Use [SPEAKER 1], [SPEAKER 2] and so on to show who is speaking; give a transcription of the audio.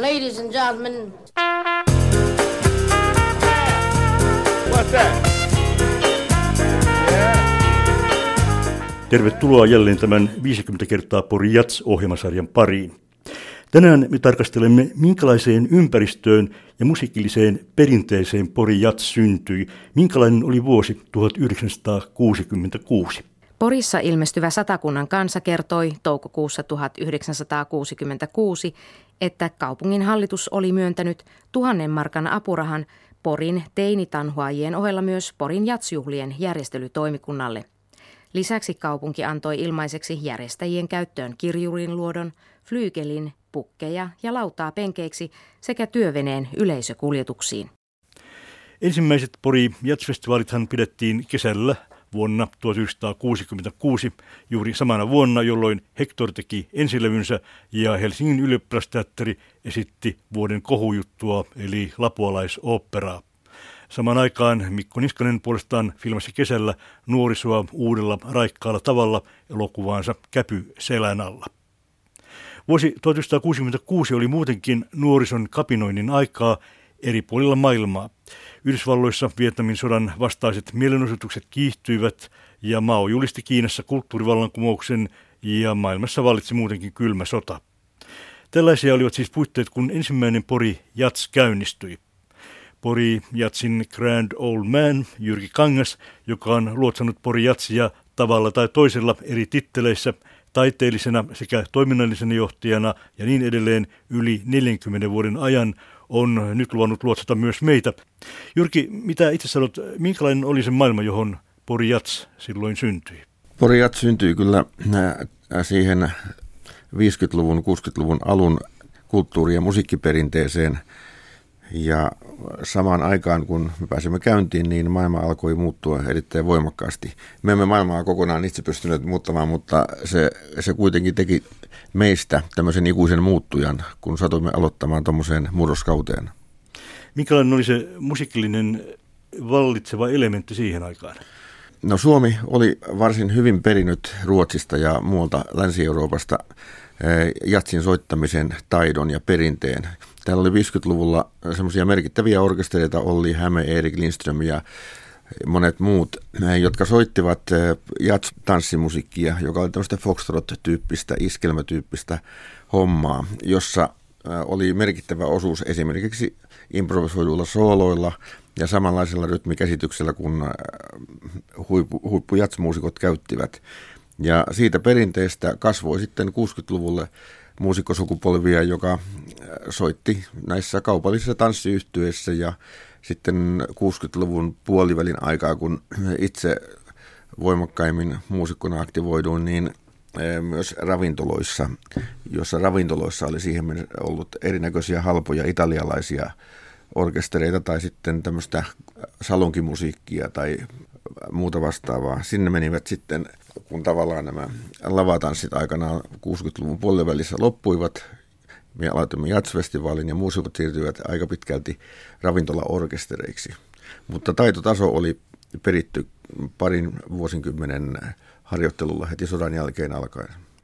[SPEAKER 1] Ladies and gentlemen.
[SPEAKER 2] What's that?
[SPEAKER 3] Tervetuloa jälleen tämän 50 kertaa Pori Jats-ohjelmasarjan pariin. Tänään me tarkastelemme, minkälaiseen ympäristöön ja musiikilliseen perinteeseen Pori Jats syntyi, minkälainen oli vuosi 1966.
[SPEAKER 4] Porissa ilmestyvä Satakunnan kansa kertoi toukokuussa 1966, että kaupungin hallitus oli myöntänyt tuhannen markan apurahan Porin teinitanhuajien ohella myös Porin jatsjuhlien järjestelytoimikunnalle. Lisäksi kaupunki antoi ilmaiseksi järjestäjien käyttöön kirjurin luodon, flyykelin, pukkeja ja lautaa penkeiksi sekä työveneen yleisökuljetuksiin.
[SPEAKER 3] Ensimmäiset Pori Jatsfestivaalithan pidettiin kesällä vuonna 1966, juuri samana vuonna, jolloin Hector teki ensilevynsä ja Helsingin ylioppilasteatteri esitti vuoden kohujuttua eli lapualaisoopperaa. Samaan aikaan Mikko Niskanen puolestaan filmasi kesällä nuorisoa uudella raikkaalla tavalla elokuvaansa Käpy selän alla. Vuosi 1966 oli muutenkin nuorison kapinoinnin aikaa eri puolilla maailmaa. Yhdysvalloissa Vietnamin sodan vastaiset mielenosoitukset kiihtyivät ja Mao julisti Kiinassa kulttuurivallankumouksen ja maailmassa vallitsi muutenkin kylmä sota. Tällaisia olivat siis puitteet, kun ensimmäinen Pori Jats käynnistyi. Pori Jatsin Grand Old Man Jyrki Kangas, joka on luotsannut Pori Jatsia tavalla tai toisella eri titteleissä taiteellisena sekä toiminnallisena johtajana ja niin edelleen yli 40 vuoden ajan, on nyt luvannut luotsata myös meitä. Jyrki, mitä itse sanot, minkälainen oli se maailma, johon Pori Jats silloin syntyi?
[SPEAKER 5] Pori Jats syntyi kyllä siihen 50-luvun, 60-luvun alun kulttuuri- ja musiikkiperinteeseen. Ja samaan aikaan, kun me pääsimme käyntiin, niin maailma alkoi muuttua erittäin voimakkaasti. Me emme maailmaa kokonaan itse pystyneet muuttamaan, mutta se, se kuitenkin teki meistä tämmöisen ikuisen muuttujan, kun satuimme aloittamaan tuommoiseen murroskauteen.
[SPEAKER 3] Minkälainen oli se musiikillinen vallitseva elementti siihen aikaan?
[SPEAKER 5] No Suomi oli varsin hyvin perinyt Ruotsista ja muualta Länsi-Euroopasta eh, jatsin soittamisen taidon ja perinteen. Täällä oli 50-luvulla semmoisia merkittäviä orkestereita, Olli Häme, Erik Lindström ja monet muut, eh, jotka soittivat eh, jats-tanssimusiikkia, joka oli tämmöistä foxtrot-tyyppistä, iskelmätyyppistä hommaa, jossa oli merkittävä osuus esimerkiksi improvisoiduilla sooloilla ja samanlaisella rytmikäsityksellä kuin huippu, huippujatsmuusikot käyttivät. Ja siitä perinteestä kasvoi sitten 60-luvulle muusikkosukupolvia, joka soitti näissä kaupallisissa tanssiyhtyeissä ja sitten 60-luvun puolivälin aikaa, kun itse voimakkaimmin muusikkona aktivoiduin, niin myös ravintoloissa, jossa ravintoloissa oli siihen ollut erinäköisiä halpoja italialaisia orkestereita tai sitten tämmöistä salonkimusiikkia tai muuta vastaavaa. Sinne menivät sitten, kun tavallaan nämä lavatanssit aikanaan 60-luvun puolivälissä loppuivat, me aloitimme jazzfestivaalin ja muusikot siirtyivät aika pitkälti ravintolaorkestereiksi. Mutta taitotaso oli peritty parin vuosikymmenen harjoittelulla heti sodan jälkeen alkaen.